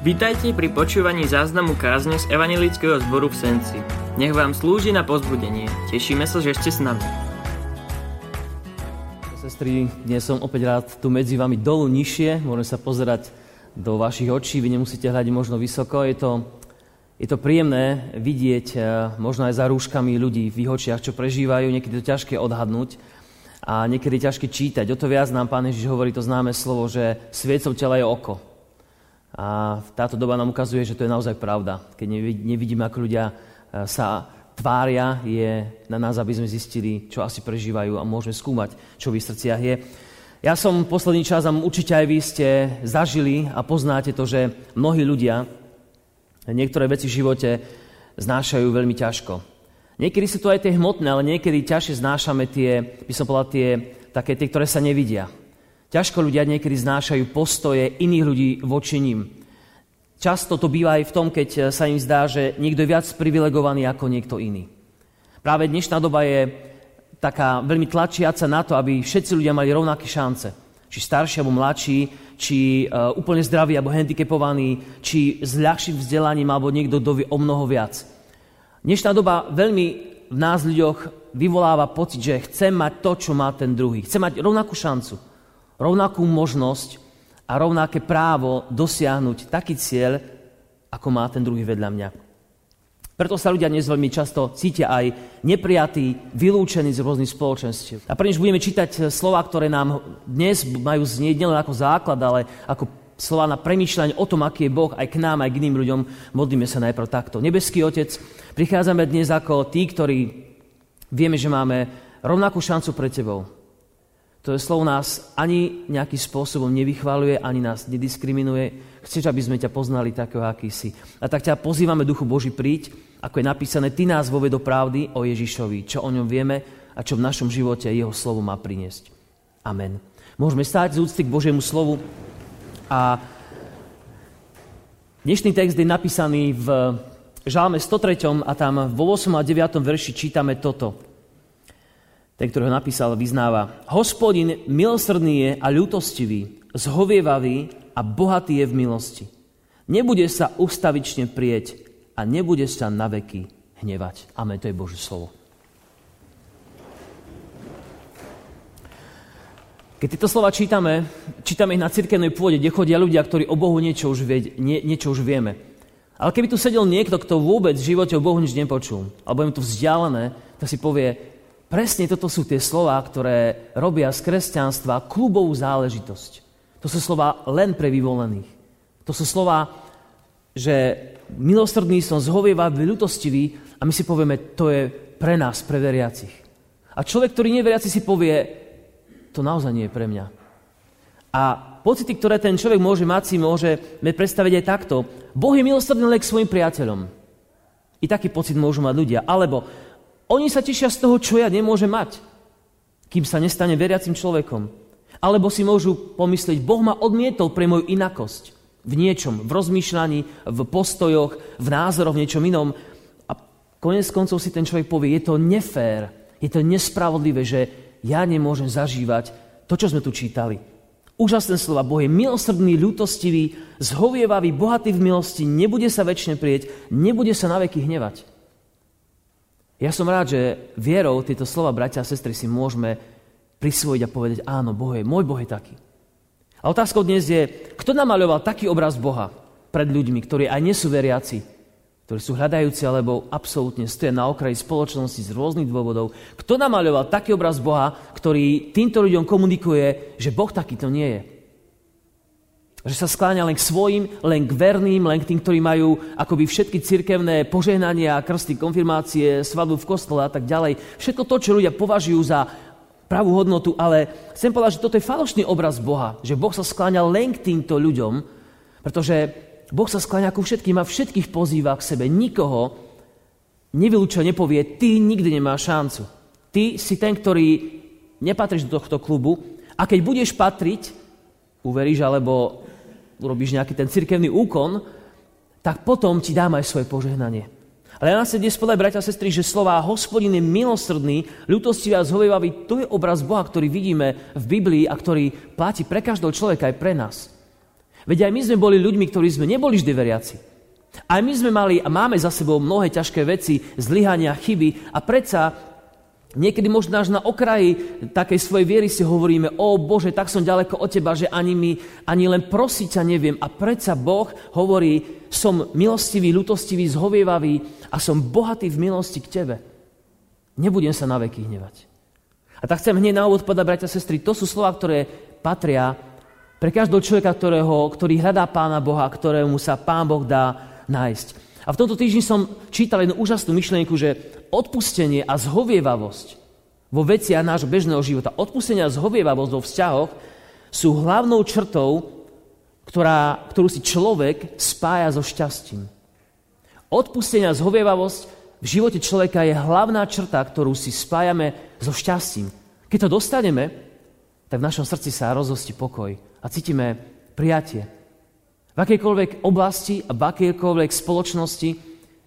Vítajte pri počúvaní záznamu kázne z Evangelického zboru v Senci. Nech vám slúži na pozbudenie. Tešíme sa, že ste s nami. Sestry, dnes som opäť rád tu medzi vami dolu nižšie. Môžem sa pozerať do vašich očí, vy nemusíte hľadiť možno vysoko. Je to, je to príjemné vidieť eh, možno aj za rúškami ľudí v očiach, čo prežívajú. Niekedy to ťažké odhadnúť a niekedy ťažké čítať. O to viac nám Pán Ježiš hovorí to známe slovo, že sviecov tela je oko. A táto doba nám ukazuje, že to je naozaj pravda. Keď nevidíme, ako ľudia e, sa tvária, je na nás, aby sme zistili, čo asi prežívajú a môžeme skúmať, čo v ich srdciach je. Ja som posledný čas a určite aj vy ste zažili a poznáte to, že mnohí ľudia niektoré veci v živote znášajú veľmi ťažko. Niekedy sú to aj tie hmotné, ale niekedy ťažšie znášame tie, by som povedal, tie, také tie, ktoré sa nevidia. Ťažko ľudia niekedy znášajú postoje iných ľudí voči ním. Často to býva aj v tom, keď sa im zdá, že niekto je viac privilegovaný ako niekto iný. Práve dnešná doba je taká veľmi tlačiaca na to, aby všetci ľudia mali rovnaké šance. Či starší alebo mladší, či uh, úplne zdraví alebo handicapovaní, či s ľahším vzdelaním alebo niekto, kto vie o mnoho viac. Dnešná doba veľmi v nás ľuďoch vyvoláva pocit, že chcem mať to, čo má ten druhý. Chcem mať rovnakú šancu rovnakú možnosť a rovnaké právo dosiahnuť taký cieľ, ako má ten druhý vedľa mňa. Preto sa ľudia dnes veľmi často cítia aj neprijatí, vylúčení z rôznych spoločenstiev. A pre budeme čítať slova, ktoré nám dnes majú znieť nielen ako základ, ale ako slova na premýšľanie o tom, aký je Boh aj k nám, aj k iným ľuďom, modlíme sa najprv takto. Nebeský Otec, prichádzame dnes ako tí, ktorí vieme, že máme rovnakú šancu pre Tebou. To slovo nás ani nejakým spôsobom nevychvaluje, ani nás nediskriminuje. Chceš, aby sme ťa poznali takého, aký si. A tak ťa pozývame, Duchu Boží, príď, ako je napísané, Ty nás vovie do pravdy o Ježišovi, čo o ňom vieme a čo v našom živote jeho slovo má priniesť. Amen. Môžeme stáť z úcty k Božiemu slovu a dnešný text je napísaný v Žálme 103. a tam vo 8. a 9. verši čítame toto ten, ktorý ho napísal, vyznáva, hospodin milosrdný je a ľutostivý, zhovievavý a bohatý je v milosti. Nebude sa ustavične prieť a nebude sa na veky hnevať. Amen, to je Božie slovo. Keď tieto slova čítame, čítame ich na cirkevnej pôde, kde chodia ľudia, ktorí o Bohu niečo už, vie, nie, niečo už vieme. Ale keby tu sedel niekto, kto vôbec v živote o Bohu nič nepočul, alebo je mu to vzdialené, tak si povie, Presne toto sú tie slova, ktoré robia z kresťanstva klubovú záležitosť. To sú slova len pre vyvolených. To sú slova, že milosrdný som zhovievavý, ľutostivý a my si povieme, to je pre nás, pre veriacich. A človek, ktorý nie veriaci, si povie, to naozaj nie je pre mňa. A pocity, ktoré ten človek môže mať, si môžeme predstaviť aj takto. Boh je milosrdný len k svojim priateľom. I taký pocit môžu mať ľudia. Alebo oni sa tešia z toho, čo ja nemôžem mať, kým sa nestane veriacim človekom. Alebo si môžu pomyslieť, Boh ma odmietol pre moju inakosť. V niečom, v rozmýšľaní, v postojoch, v názoroch, v niečom inom. A konec koncov si ten človek povie, je to nefér, je to nespravodlivé, že ja nemôžem zažívať to, čo sme tu čítali. Úžasné slova. Boh je milosrdný, ľutostivý, zhovievavý, bohatý v milosti, nebude sa väčšine prieť, nebude sa na veky hnevať. Ja som rád, že vierou tieto slova, bratia a sestry, si môžeme prisvojiť a povedať, áno, Boh je, môj Boh je taký. A otázkou dnes je, kto namaľoval taký obraz Boha pred ľuďmi, ktorí aj nie sú veriaci, ktorí sú hľadajúci alebo absolútne stoja na okraji spoločnosti z rôznych dôvodov. Kto namaľoval taký obraz Boha, ktorý týmto ľuďom komunikuje, že Boh takýto nie je? Že sa skláňa len k svojim, len k verným, len k tým, ktorí majú akoby všetky cirkevné požehnania, krsty, konfirmácie, svadbu v kostole a tak ďalej. Všetko to, čo ľudia považujú za pravú hodnotu, ale chcem povedať, že toto je falošný obraz Boha. Že Boh sa skláňa len k týmto ľuďom, pretože Boh sa skláňa ku všetkým a všetkých pozýva k sebe. Nikoho nevylúčo nepovie, ty nikdy nemáš šancu. Ty si ten, ktorý nepatríš do tohto klubu a keď budeš patriť, uveríš alebo urobíš nejaký ten cirkevný úkon, tak potom ti dám aj svoje požehnanie. Ale ja nás dnes povedať, bratia a sestry, že slová hospodin je milosrdný, ľutostivý a zhovievavý, to je obraz Boha, ktorý vidíme v Biblii a ktorý platí pre každého človeka aj pre nás. Veď aj my sme boli ľuďmi, ktorí sme neboli vždy veriaci. Aj my sme mali a máme za sebou mnohé ťažké veci, zlyhania, chyby a predsa niekedy možno až na okraji takej svojej viery si hovoríme, o Bože, tak som ďaleko od Teba, že ani mi, ani len prosiť ťa neviem. A predsa Boh hovorí, som milostivý, ľutostivý, zhovievavý a som bohatý v milosti k Tebe. Nebudem sa na veky hnevať. A tak chcem hneď na úvod povedať, bratia a sestry, to sú slova, ktoré patria pre každého človeka, ktorého, ktorý hľadá Pána Boha, ktorému sa Pán Boh dá nájsť. A v tomto týždni som čítal jednu úžasnú myšlienku, že odpustenie a zhovievavosť vo veciach nášho bežného života, odpustenie a zhovievavosť vo vzťahoch sú hlavnou črtou, ktorá, ktorú si človek spája so šťastím. Odpustenie a zhovievavosť v živote človeka je hlavná črta, ktorú si spájame so šťastím. Keď to dostaneme, tak v našom srdci sa rozhosti pokoj a cítime prijatie. V akejkoľvek oblasti a v akejkoľvek spoločnosti,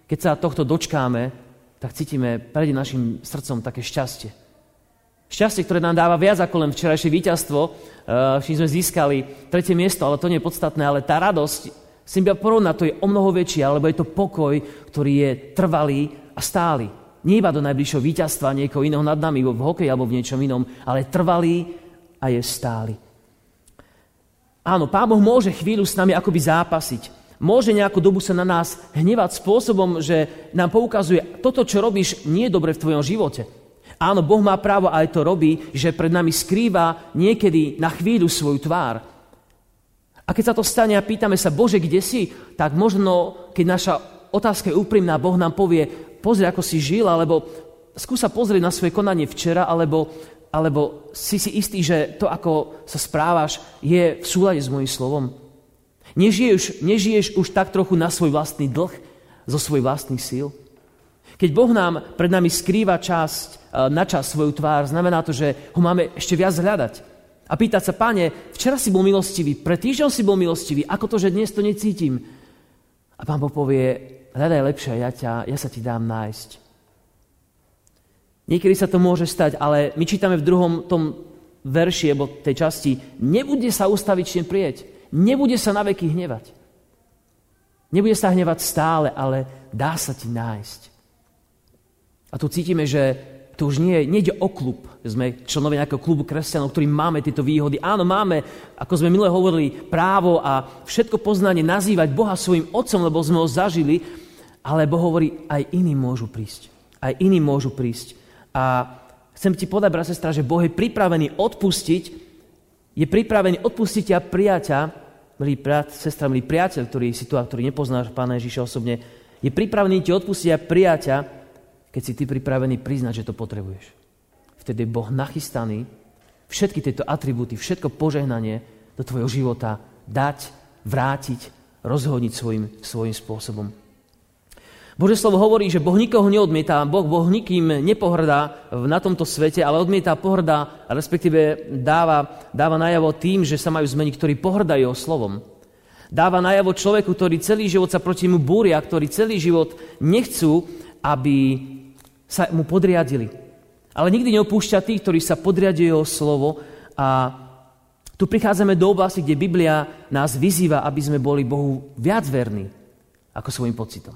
keď sa tohto dočkáme, tak cítime pred našim srdcom také šťastie. Šťastie, ktoré nám dáva viac ako len včerajšie víťazstvo, uh, sme získali tretie miesto, ale to nie je podstatné, ale tá radosť, s tým porovnať, to je o mnoho väčšie, alebo je to pokoj, ktorý je trvalý a stály. Nie iba do najbližšieho víťazstva niekoho iného nad nami, v hokeji alebo v niečom inom, ale trvalý a je stály. Áno, Pán Boh môže chvíľu s nami akoby zápasiť. Môže nejakú dobu sa na nás hnevať spôsobom, že nám poukazuje, toto, čo robíš, nie je dobre v tvojom živote. Áno, Boh má právo aj to robí, že pred nami skrýva niekedy na chvíľu svoju tvár. A keď sa to stane a pýtame sa, Bože, kde si? Tak možno, keď naša otázka je úprimná, Boh nám povie, pozri, ako si žil, alebo skúsa pozrieť na svoje konanie včera, alebo, alebo si si istý, že to, ako sa správaš, je v súlade s môjim slovom. Nežiješ, nežiješ už tak trochu na svoj vlastný dlh, zo svojich vlastných síl. Keď Boh nám pred nami skrýva časť, e, na čas svoju tvár, znamená to, že ho máme ešte viac hľadať. A pýtať sa, páne, včera si bol milostivý, pred týždňom si bol milostivý, ako to, že dnes to necítim? A pán Boh povie, hľadaj lepšie, ja, ťa, ja sa ti dám nájsť. Niekedy sa to môže stať, ale my čítame v druhom tom verši, alebo tej časti, nebude sa ustavične prieť, nebude sa na veky hnevať. Nebude sa hnevať stále, ale dá sa ti nájsť. A tu cítime, že to už nie, nejde o klub. Sme členovia nejakého klubu kresťanov, ktorí máme tieto výhody. Áno, máme, ako sme milé hovorili, právo a všetko poznanie nazývať Boha svojim otcom, lebo sme ho zažili, ale Boh hovorí, aj iní môžu prísť. Aj iní môžu prísť. A chcem ti podať, brat, sestra, že Boh je pripravený odpustiť, je pripravený odpustiť a prijaťa, milý brat, sestra, milý priateľ, ktorý si tu ktorý nepoznáš Pána Ježiša osobne, je pripravený ti odpustiť a prijaťa, keď si ty pripravený priznať, že to potrebuješ. Vtedy je Boh nachystaný všetky tieto atribúty, všetko požehnanie do tvojho života dať, vrátiť, rozhodniť svojim, svojim spôsobom. Bože slovo hovorí, že Boh nikoho neodmieta, Boh, boh nikým nepohrdá na tomto svete, ale odmieta pohrdá, respektíve dáva, dáva najavo tým, že sa majú zmeniť, ktorí pohrdajú jeho slovom. Dáva najavo človeku, ktorý celý život sa proti mu búria, ktorí celý život nechcú, aby sa mu podriadili. Ale nikdy neopúšťa tých, ktorí sa podriadujú jeho slovo a tu prichádzame do oblasti, kde Biblia nás vyzýva, aby sme boli Bohu viac verní ako svojim pocitom.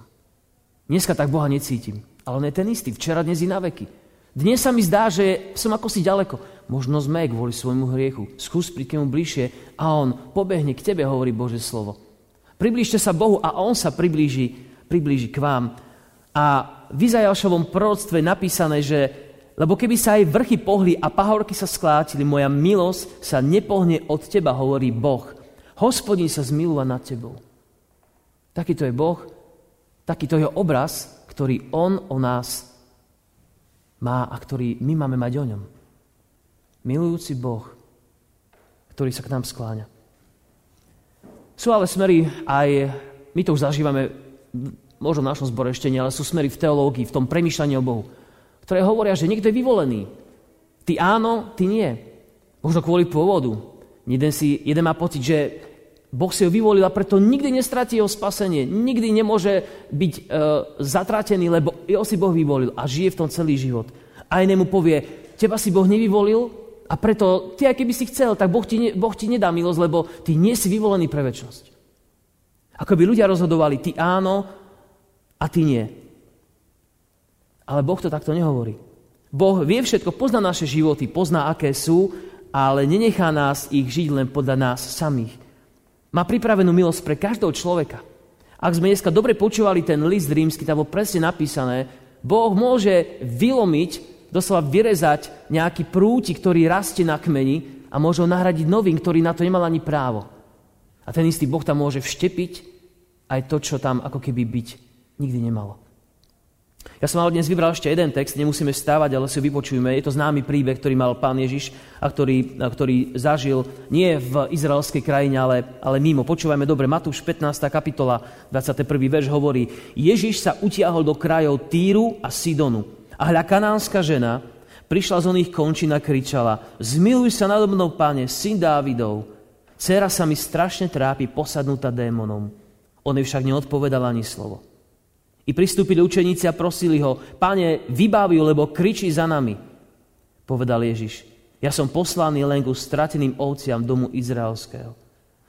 Dneska tak Boha necítim. Ale on je ten istý, včera, dnes i na veky. Dnes sa mi zdá, že som ako si ďaleko. Možno sme kvôli svojmu hriechu. Skús príď k bližšie a on pobehne k tebe, hovorí Bože slovo. Priblížte sa Bohu a on sa priblíži, priblíži k vám. A v Izajašovom proroctve je napísané, že lebo keby sa aj vrchy pohli a pahorky sa sklátili, moja milosť sa nepohne od teba, hovorí Boh. Hospodin sa zmilúva nad tebou. Takýto je Boh, Takýto je obraz, ktorý on o nás má a ktorý my máme mať o ňom. Milujúci Boh, ktorý sa k nám skláňa. Sú ale smery aj, my to už zažívame, možno v našom zbore ale sú smery v teológii, v tom premýšľaní o Bohu, ktoré hovoria, že niekto je vyvolený. Ty áno, ty nie. Možno kvôli pôvodu. Jeden, si, jeden má pocit, že Boh si ho vyvolil a preto nikdy nestratí jeho spasenie. Nikdy nemôže byť e, zatratený, lebo jeho si Boh vyvolil a žije v tom celý život. A inému povie, teba si Boh nevyvolil A preto ty, aj keby si chcel, tak boh ti, ne, boh ti nedá milosť, lebo ty nie si vyvolený pre väčšnosť. Ako by ľudia rozhodovali, ty áno a ty nie. Ale Boh to takto nehovorí. Boh vie všetko, pozná naše životy, pozná, aké sú, ale nenechá nás ich žiť len podľa nás samých. Má pripravenú milosť pre každého človeka. Ak sme dneska dobre počúvali ten list rímsky, tam bolo presne napísané, Boh môže vylomiť doslova vyrezať nejaký prútik, ktorý rastie na kmeni a môže ho nahradiť novým, ktorý na to nemal ani právo. A ten istý Boh tam môže vštepiť aj to, čo tam ako keby byť nikdy nemalo. Ja som mal dnes vybral ešte jeden text, nemusíme stávať, ale si ho vypočujme. Je to známy príbeh, ktorý mal pán Ježiš a ktorý, ktorý zažil nie v izraelskej krajine, ale, ale mimo. Počúvajme dobre, Matúš 15. kapitola, 21. verš hovorí Ježiš sa utiahol do krajov Týru a Sidonu a hľa kanánska žena prišla z oných končín a kričala, zmiluj sa nado mnou, páne, syn Dávidov. Cera sa mi strašne trápi, posadnutá démonom. On jej však neodpovedal ani slovo. I pristúpili učeníci a prosili ho, páne, vybaví lebo kričí za nami. Povedal Ježiš, ja som poslaný len ku strateným ovciam domu izraelského.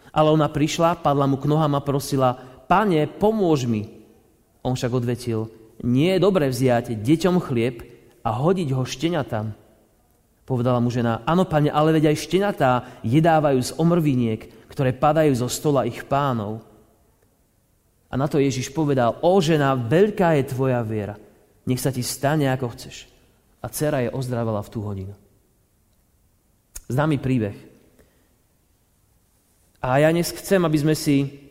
Ale ona prišla, padla mu k nohám a prosila, pane, pomôž mi. On však odvetil, nie je dobre vziať deťom chlieb a hodiť ho šteniatám. Povedala mu žena, áno, pane, ale veď aj šteniatá jedávajú z omrviniek, ktoré padajú zo stola ich pánov. A na to Ježiš povedal, o žena, veľká je tvoja viera. Nech sa ti stane, ako chceš. A dcera je ozdravala v tú hodinu. Známy príbeh. A ja dnes chcem, aby sme si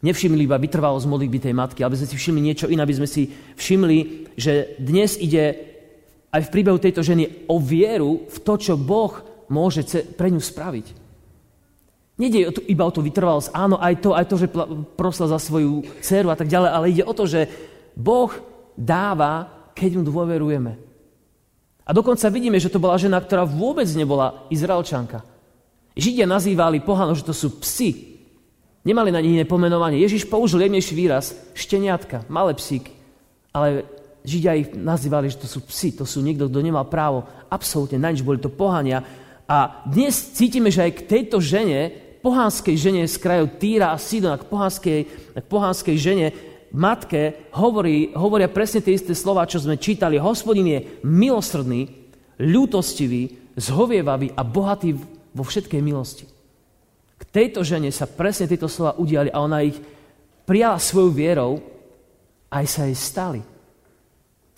nevšimli iba vytrvalosť modlitby tej matky, aby sme si všimli niečo iné, aby sme si všimli, že dnes ide aj v príbehu tejto ženy o vieru v to, čo Boh môže pre ňu spraviť. Nede iba o tú vytrvalosť, áno, aj to, aj to, že prosla za svoju dceru a tak ďalej, ale ide o to, že Boh dáva, keď mu dôverujeme. A dokonca vidíme, že to bola žena, ktorá vôbec nebola Izraelčanka. Židia nazývali pohano, že to sú psi, Nemali na nich iné pomenovanie. Ježiš použil jemnejší výraz, šteniatka, malé psíky. Ale Židia ich nazývali, že to sú psi, to sú niekto, kto nemal právo absolútne na nič, boli to pohania. A dnes cítime, že aj k tejto žene, pohánskej žene z krajov Týra a Sidona, k pohánskej, k pohánskej žene, matke, hovorí, hovoria presne tie isté slova, čo sme čítali. Hospodin je milosrdný, ľútostivý, zhovievavý a bohatý vo všetkej milosti. K tejto žene sa presne tieto slova udiali a ona ich prijala svojou vierou aj sa jej stali.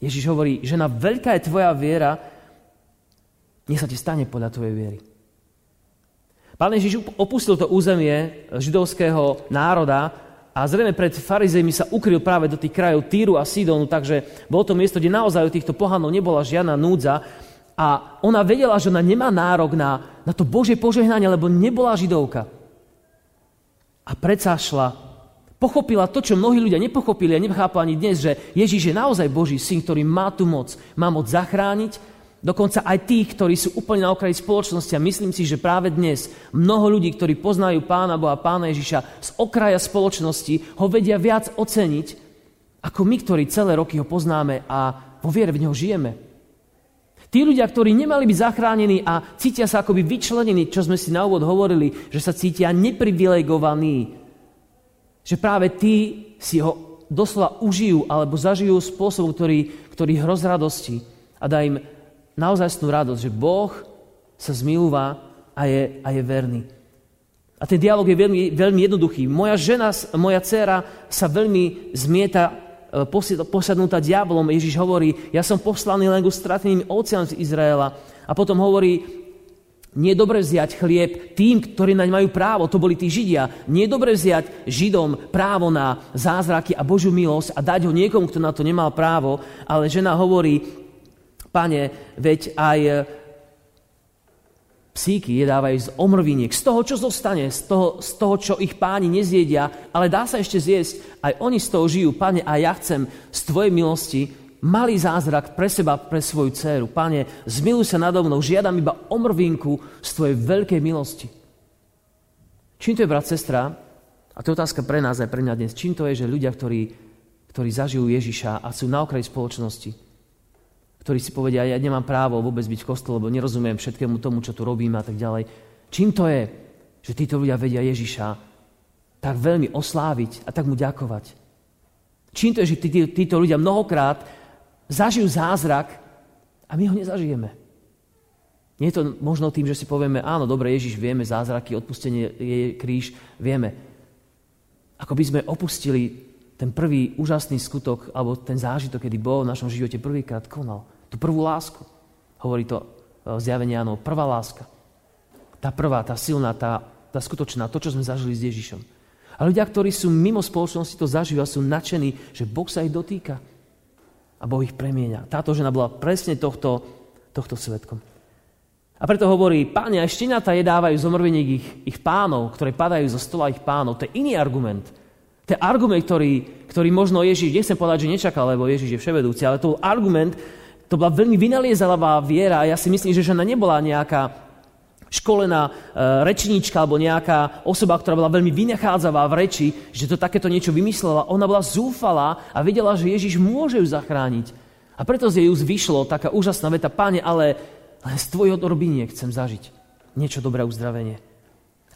Ježiš hovorí, žena, veľká je tvoja viera, nech sa ti stane podľa tvojej viery. Pán Ježiš opustil to územie židovského národa a zrejme pred farizejmi sa ukryl práve do tých krajov Týru a Sidonu, takže bolo to miesto, kde naozaj u týchto pohanov nebola žiadna núdza. A ona vedela, že ona nemá nárok na, na to Božie požehnanie, lebo nebola židovka. A predsa šla, pochopila to, čo mnohí ľudia nepochopili a nechápu ani dnes, že Ježíš je naozaj Boží syn, ktorý má tú moc, má moc zachrániť, dokonca aj tých, ktorí sú úplne na okraji spoločnosti. A myslím si, že práve dnes mnoho ľudí, ktorí poznajú Pána Boha, Pána Ježiša z okraja spoločnosti, ho vedia viac oceniť, ako my, ktorí celé roky ho poznáme a vo viere v neho žijeme. Tí ľudia, ktorí nemali byť zachránení a cítia sa akoby vyčlenení, čo sme si na úvod hovorili, že sa cítia neprivilegovaní, že práve tí si ho doslova užijú alebo zažijú spôsob, ktorý, ktorý hroz radosti a dá im naozajstnú radosť, že Boh sa zmilúva a je, a je verný. A ten dialog je veľmi, veľmi jednoduchý. Moja žena, moja dcéra sa veľmi zmieta E, posadnutá diabolom. Ježiš hovorí, ja som poslaný len ku strateným ovciam z Izraela. A potom hovorí, nie dobre vziať chlieb tým, ktorí naň majú právo, to boli tí Židia. Nie dobre vziať Židom právo na zázraky a Božiu milosť a dať ho niekomu, kto na to nemal právo, ale žena hovorí, pane, veď aj Psíky jedávajú z omrviniek, z toho, čo zostane, z toho, z toho, čo ich páni nezjedia, ale dá sa ešte zjesť. Aj oni z toho žijú. Pane, a ja chcem z Tvojej milosti malý zázrak pre seba, pre svoju dceru. Pane, zmiluj sa nado mnou, žiadam iba omrvinku z Tvojej veľkej milosti. Čím to je, brat, sestra? A to je otázka pre nás aj pre mňa dnes. Čím to je, že ľudia, ktorí, ktorí zažijú Ježiša a sú na okraji spoločnosti, ktorí si povedia, ja nemám právo vôbec byť v kostole, lebo nerozumiem všetkému tomu, čo tu robím a tak ďalej. Čím to je, že títo ľudia vedia Ježiša tak veľmi osláviť a tak mu ďakovať? Čím to je, že tí, tí, títo ľudia mnohokrát zažijú zázrak a my ho nezažijeme? Nie je to možno tým, že si povieme, áno, dobre, Ježiš, vieme zázraky, odpustenie je kríž, vieme. Ako by sme opustili ten prvý úžasný skutok, alebo ten zážitok, kedy Boh v našom živote prvýkrát konal. Tú prvú lásku. Hovorí to e, zjavenie Jánov. Prvá láska. Tá prvá, tá silná, tá, tá skutočná, to, čo sme zažili s Ježišom. A ľudia, ktorí sú mimo spoločnosti, to zažívajú, sú nadšení, že Boh sa ich dotýka. A Boh ich premieňa. Táto žena bola presne tohto, tohto svetkom. A preto hovorí, páni, aj šteniatá jedávajú zomrveník ich, ich pánov, ktoré padajú zo stola ich pánov. To je iný argument. Ten argument, ktorý, ktorý možno Ježiš, nechcem povedať, že nečakal, lebo Ježiš je vševedúci, ale to argument, to bola veľmi vynaliezavá viera a ja si myslím, že žena nebola nejaká školená e, rečníčka alebo nejaká osoba, ktorá bola veľmi vynachádzavá v reči, že to takéto niečo vymyslela. Ona bola zúfalá a vedela, že Ježiš môže ju zachrániť. A preto z jej úst vyšlo taká úžasná veta, páne, ale len z tvojho dorbiniek chcem zažiť niečo dobré uzdravenie.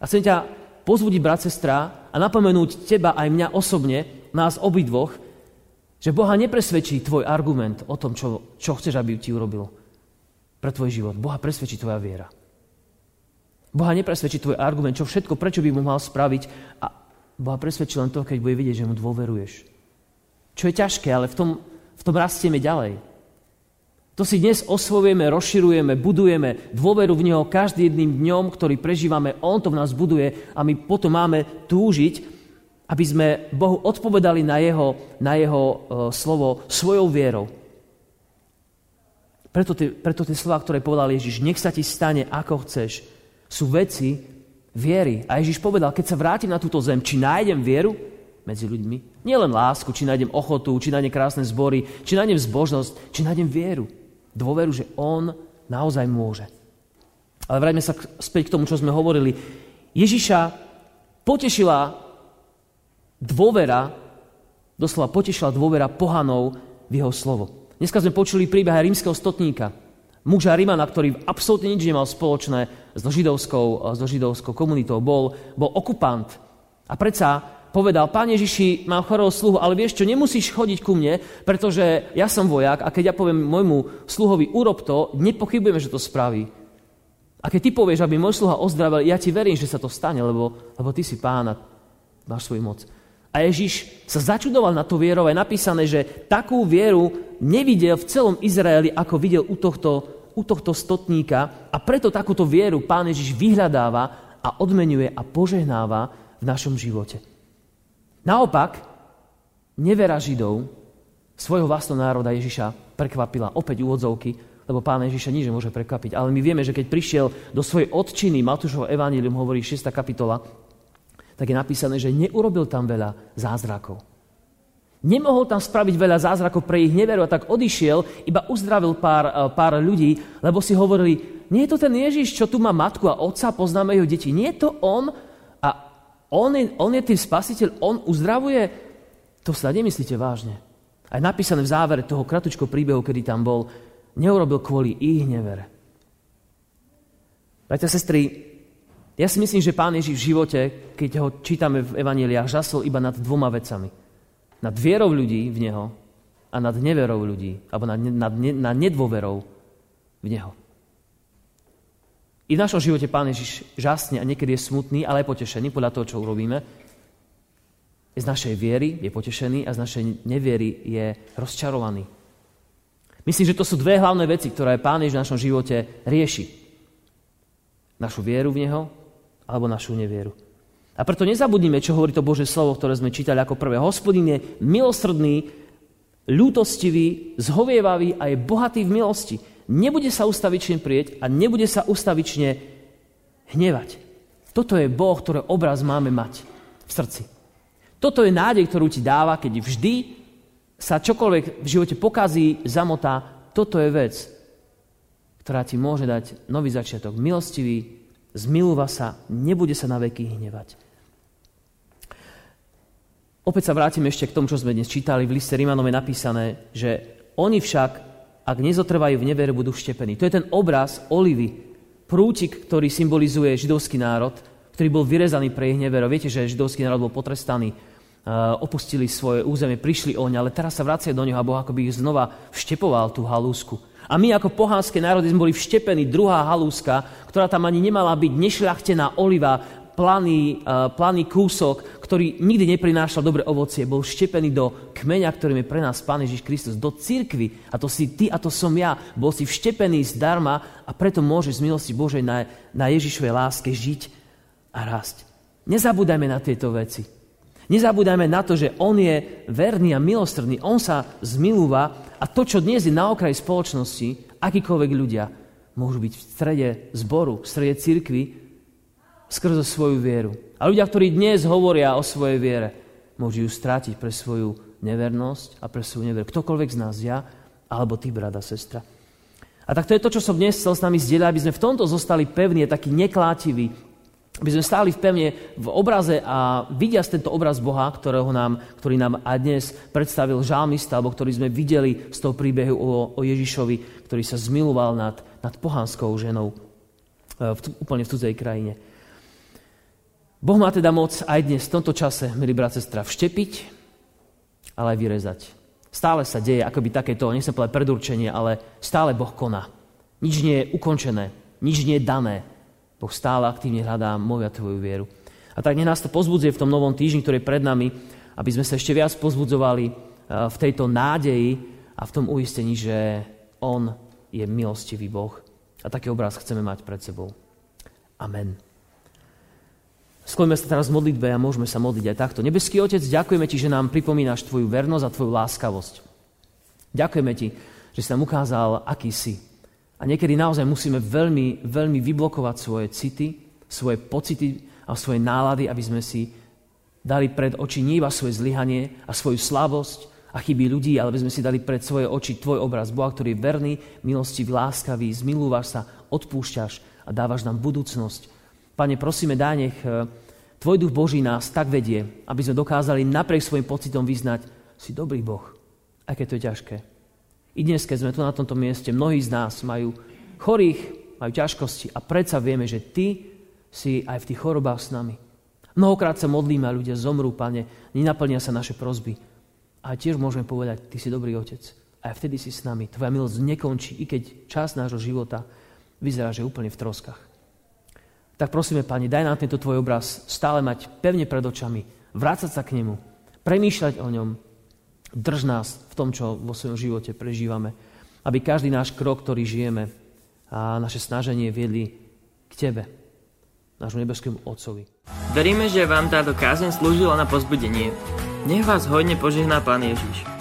A chcem ťa pozbudiť brat, sestra a napomenúť teba aj mňa osobne, nás obidvoch, že Boha nepresvedčí tvoj argument o tom, čo, čo chceš, aby ti urobil pre tvoj život. Boha presvedčí tvoja viera. Boha nepresvedčí tvoj argument, čo všetko, prečo by mu mal spraviť a Boha presvedčí len to, keď bude vidieť, že mu dôveruješ. Čo je ťažké, ale v tom, v tom rastieme ďalej. To si dnes osvojujeme, rozširujeme, budujeme dôveru v Neho každý jedným dňom, ktorý prežívame. On to v nás buduje a my potom máme túžiť, aby sme Bohu odpovedali na Jeho, na jeho uh, slovo svojou vierou. Preto tie, preto tie slova, ktoré povedal Ježiš, nech sa ti stane, ako chceš, sú veci viery. A Ježiš povedal, keď sa vrátim na túto zem, či nájdem vieru medzi ľuďmi, nielen lásku, či nájdem ochotu, či nájdem krásne zbory, či nájdem zbožnosť, či nájdem vieru dôveru, že On naozaj môže. Ale vráťme sa späť k tomu, čo sme hovorili. Ježiša potešila dôvera, doslova potešila dôvera pohanov v jeho slovo. Dneska sme počuli príbeh rímskeho stotníka, muža Rímana, ktorý absolútne nič nemal spoločné s židovskou, s židovskou komunitou. Bol, bol okupant. A predsa povedal, Pán Ježiši, mám chorého sluhu, ale vieš čo, nemusíš chodiť ku mne, pretože ja som vojak a keď ja poviem môjmu sluhovi, urob to, nepochybujeme, že to spraví. A keď ty povieš, aby môj sluha ozdravil, ja ti verím, že sa to stane, lebo, lebo ty si pána, máš svoju moc. A Ježiš sa začudoval na to vierou. Je napísané, že takú vieru nevidel v celom Izraeli, ako videl u tohto, u tohto stotníka. A preto takúto vieru pán Ježiš vyhľadáva a odmenuje a požehnáva v našom živote. Naopak, nevera Židov svojho vlastného národa Ježiša prekvapila opäť úvodzovky, lebo pána Ježiša nič nemôže prekvapiť. Ale my vieme, že keď prišiel do svojej odčiny, Matúšovo evanílium hovorí 6. kapitola, tak je napísané, že neurobil tam veľa zázrakov. Nemohol tam spraviť veľa zázrakov pre ich neveru a tak odišiel, iba uzdravil pár, eh, pár ľudí, lebo si hovorili, nie je to ten Ježiš, čo tu má matku a otca, poznáme jeho deti. Nie je to on, on je, on je tým spasiteľ, on uzdravuje, to sa nemyslíte vážne. Aj napísané v závere toho kratučko príbehu, kedy tam bol, neurobil kvôli ich nevere. Bratia, sestry, ja si myslím, že Pán Ježiš v živote, keď ho čítame v Evangeliách, žasol iba nad dvoma vecami. Nad vierou ľudí v Neho a nad neverou ľudí, alebo nad, nad, nad nedôverou v Neho. I v našom živote Pán Ježiš žasne a niekedy je smutný, ale je potešený podľa toho, čo urobíme. Z našej viery je potešený a z našej neviery je rozčarovaný. Myslím, že to sú dve hlavné veci, ktoré Pán Ježiš v našom živote rieši. Našu vieru v Neho alebo našu nevieru. A preto nezabudnime, čo hovorí to Bože slovo, ktoré sme čítali ako prvé. Hospodin je milosrdný, ľútostivý, zhovievavý a je bohatý v milosti nebude sa ustavične prieť a nebude sa ustavične hnevať. Toto je Boh, ktorý obraz máme mať v srdci. Toto je nádej, ktorú ti dáva, keď vždy sa čokoľvek v živote pokazí, zamotá. Toto je vec, ktorá ti môže dať nový začiatok. Milostivý, zmilúva sa, nebude sa na veky hnevať. Opäť sa vrátim ešte k tomu, čo sme dnes čítali. V liste Rímanom je napísané, že oni však ak nezotrvajú v nevere, budú vštepení. To je ten obraz olivy, prútik, ktorý symbolizuje židovský národ, ktorý bol vyrezaný pre ich neverov. Viete, že židovský národ bol potrestaný, opustili svoje územie, prišli o ne, ale teraz sa vracia do neho a Boh akoby ich znova vštepoval tú halúsku. A my ako pohánske národy sme boli vštepení, druhá halúska, ktorá tam ani nemala byť nešľachtená oliva, planý, uh, planý kúsok, ktorý nikdy neprinášal dobre ovocie, bol vštepený do kmeňa, ktorým je pre nás Pán Ježiš Kristus, do cirkvy. A to si ty a to som ja. Bol si vštepený zdarma a preto môžeš z milosti Božej na, na Ježišovej láske žiť a rásť. Nezabúdajme na tieto veci. Nezabúdajme na to, že On je verný a milostrný. On sa zmilúva a to, čo dnes je na okraji spoločnosti, akýkoľvek ľudia, môžu byť v strede zboru, v strede cirkvy, skrze svoju vieru. A ľudia, ktorí dnes hovoria o svojej viere, môžu ju strátiť pre svoju nevernosť a pre svoju neveru. Ktokoľvek z nás, ja alebo ty, brada, sestra. A tak to je to, čo som dnes chcel s nami zdieľať, aby sme v tomto zostali pevní, takí neklátiví, aby sme stáli v pevne v obraze a vidia tento obraz Boha, ktorého nám, ktorý nám aj dnes predstavil žalmista, alebo ktorý sme videli z toho príbehu o, o Ježišovi, ktorý sa zmiloval nad, nad pohanskou ženou e, v, úplne v cudzej krajine. Boh má teda moc aj dnes, v tomto čase, milí brat, sestra, vštepiť, ale aj vyrezať. Stále sa deje akoby takéto, nechcem povedať predurčenie, ale stále Boh koná. Nič nie je ukončené, nič nie je dané. Boh stále aktívne hľadá moju a tvoju vieru. A tak nech nás to pozbudzuje v tom novom týždni, ktorý je pred nami, aby sme sa ešte viac pozbudzovali eh, v tejto nádeji a v tom uistení, že On je milostivý Boh. A taký obraz chceme mať pred sebou. Amen. Skloňme sa teraz v modlitbe a môžeme sa modliť aj takto. Nebeský Otec, ďakujeme Ti, že nám pripomínaš Tvoju vernosť a Tvoju láskavosť. Ďakujeme Ti, že si nám ukázal, aký si. A niekedy naozaj musíme veľmi, veľmi vyblokovať svoje city, svoje pocity a svoje nálady, aby sme si dali pred oči nie iba svoje zlyhanie a svoju slabosť a chyby ľudí, ale aby sme si dali pred svoje oči Tvoj obraz Boha, ktorý je verný, milostivý, láskavý, zmilúvaš sa, odpúšťaš a dávaš nám budúcnosť, Pane, prosíme, daj nech e, Tvoj duch Boží nás tak vedie, aby sme dokázali napriek svojim pocitom vyznať, si dobrý Boh, keď to je ťažké. I dnes, keď sme tu na tomto mieste, mnohí z nás majú chorých, majú ťažkosti a predsa vieme, že Ty si aj v tých chorobách s nami. Mnohokrát sa modlíme a ľudia zomrú, Pane, nenaplnia sa naše prozby. A tiež môžeme povedať, Ty si dobrý Otec. A vtedy si s nami. Tvoja milosť nekončí, i keď čas nášho života vyzerá, že úplne v troskách. Tak prosíme, Pani, daj nám tento Tvoj obraz stále mať pevne pred očami, vrácať sa k nemu, premýšľať o ňom, drž nás v tom, čo vo svojom živote prežívame, aby každý náš krok, ktorý žijeme a naše snaženie viedli k Tebe, nášmu nebeskému Otcovi. Veríme, že vám táto kázeň slúžila na pozbudenie. Nech vás hodne požehná Pán Ježiš.